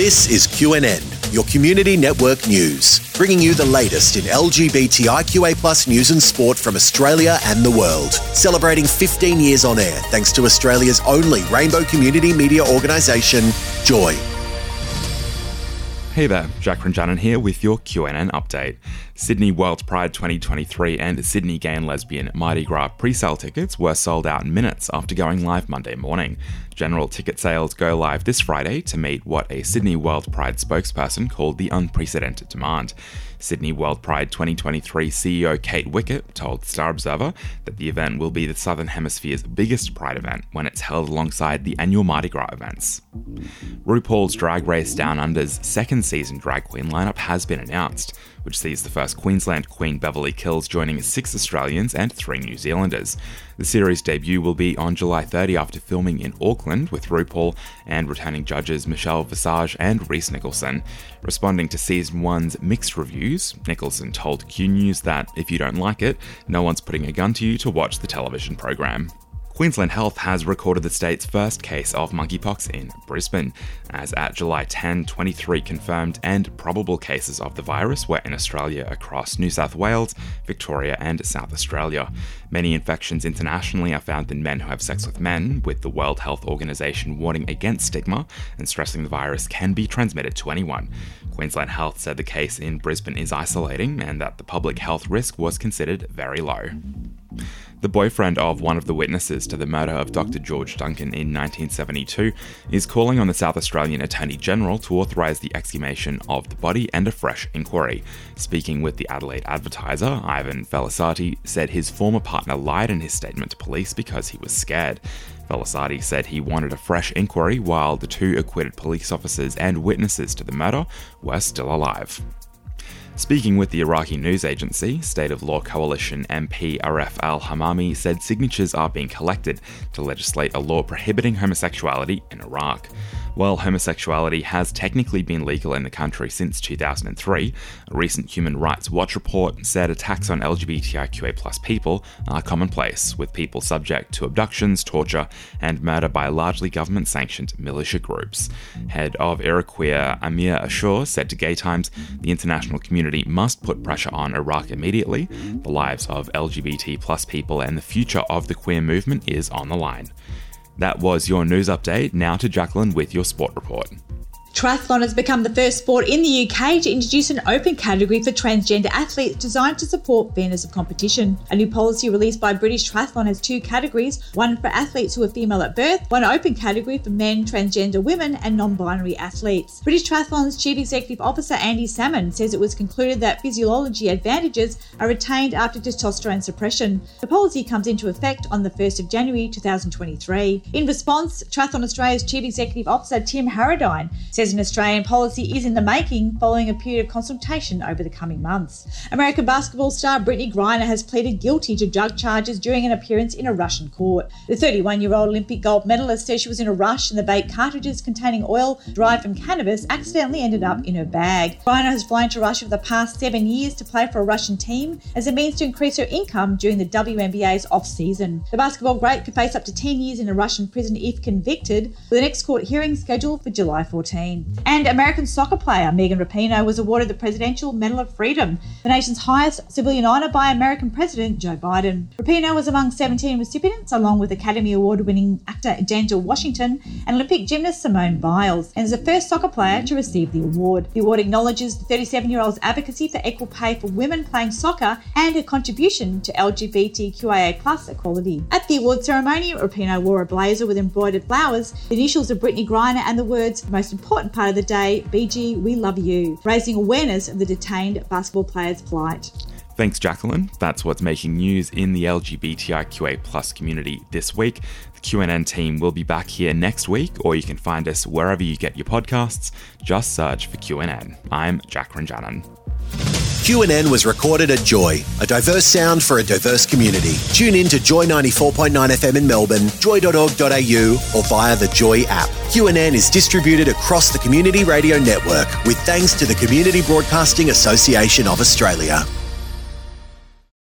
This is QNN, your community network news, bringing you the latest in LGBTIQA plus news and sport from Australia and the world. Celebrating 15 years on air thanks to Australia's only rainbow community media organisation, Joy. Hey there, Jack Ranjanan here with your QNN update. Sydney World Pride 2023 and Sydney Gay and Lesbian Mardi Gras pre-sale tickets were sold out in minutes after going live Monday morning. General ticket sales go live this Friday to meet what a Sydney World Pride spokesperson called the unprecedented demand. Sydney World Pride 2023 CEO Kate Wickett told Star Observer that the event will be the Southern Hemisphere's biggest Pride event when it's held alongside the annual Mardi Gras events. RuPaul's Drag Race Down Under's second season drag queen lineup has been announced which sees the first Queensland Queen Beverly Kills joining six Australians and three New Zealanders. The series debut will be on July 30 after filming in Auckland with RuPaul and returning judges Michelle Visage and Rhys Nicholson. Responding to season one's mixed reviews, Nicholson told Q News that if you don't like it, no one's putting a gun to you to watch the television program. Queensland Health has recorded the state's first case of monkeypox in Brisbane, as at July 10, 23 confirmed and probable cases of the virus were in Australia across New South Wales, Victoria, and South Australia. Many infections internationally are found in men who have sex with men, with the World Health Organization warning against stigma and stressing the virus can be transmitted to anyone. Queensland Health said the case in Brisbane is isolating and that the public health risk was considered very low. The boyfriend of one of the witnesses to the murder of Dr. George Duncan in 1972 is calling on the South Australian Attorney General to authorise the exhumation of the body and a fresh inquiry. Speaking with the Adelaide Advertiser, Ivan Felisati said his former partner lied in his statement to police because he was scared. Felicati said he wanted a fresh inquiry while the two acquitted police officers and witnesses to the murder were still alive. Speaking with the Iraqi news agency, State of Law Coalition MP Aref al Hamami said signatures are being collected to legislate a law prohibiting homosexuality in Iraq. While homosexuality has technically been legal in the country since 2003, a recent Human Rights Watch report said attacks on LGBTIQA people are commonplace, with people subject to abductions, torture, and murder by largely government sanctioned militia groups. Head of IraQueer Amir Ashour said to Gay Times the international community must put pressure on Iraq immediately. The lives of LGBT people and the future of the queer movement is on the line. That was your news update. Now to Jacqueline with your sport report. Triathlon has become the first sport in the UK to introduce an open category for transgender athletes designed to support fairness of competition. A new policy released by British Triathlon has two categories one for athletes who are female at birth, one open category for men, transgender women, and non binary athletes. British Triathlon's Chief Executive Officer Andy Salmon says it was concluded that physiology advantages are retained after testosterone suppression. The policy comes into effect on the 1st of January 2023. In response, Triathlon Australia's Chief Executive Officer Tim Harradine says an Australian policy is in the making following a period of consultation over the coming months. American basketball star Brittney Griner has pleaded guilty to drug charges during an appearance in a Russian court. The 31 year old Olympic gold medalist says she was in a rush and the vape cartridges containing oil derived from cannabis accidentally ended up in her bag. Griner has flown to Russia for the past seven years to play for a Russian team as a means to increase her income during the WNBA's off season. The basketball great could face up to 10 years in a Russian prison if convicted, with the next court hearing scheduled for July 14. And American soccer player Megan Rapinoe was awarded the Presidential Medal of Freedom, the nation's highest civilian honour by American President Joe Biden. Rapinoe was among 17 recipients, along with Academy Award winning actor Denzel Washington and Olympic gymnast Simone Biles, and is the first soccer player to receive the award. The award acknowledges the 37 year old's advocacy for equal pay for women playing soccer and her contribution to LGBTQIA equality. At the award ceremony, Rapinoe wore a blazer with embroidered flowers, the initials of Brittney Griner, and the words, most important important part of the day, BG, we love you, raising awareness of the detained basketball player's plight. Thanks, Jacqueline. That's what's making news in the LGBTIQA plus community this week. The QNN team will be back here next week, or you can find us wherever you get your podcasts. Just search for QNN. I'm Jack Ranjanan. QNN was recorded at Joy, a diverse sound for a diverse community. Tune in to Joy 94.9 FM in Melbourne, joy.org.au, or via the Joy app. QNN is distributed across the Community Radio Network with thanks to the Community Broadcasting Association of Australia.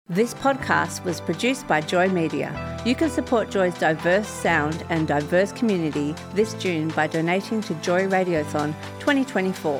This podcast was produced by Joy Media. You can support Joy's diverse sound and diverse community this June by donating to Joy Radiothon 2024.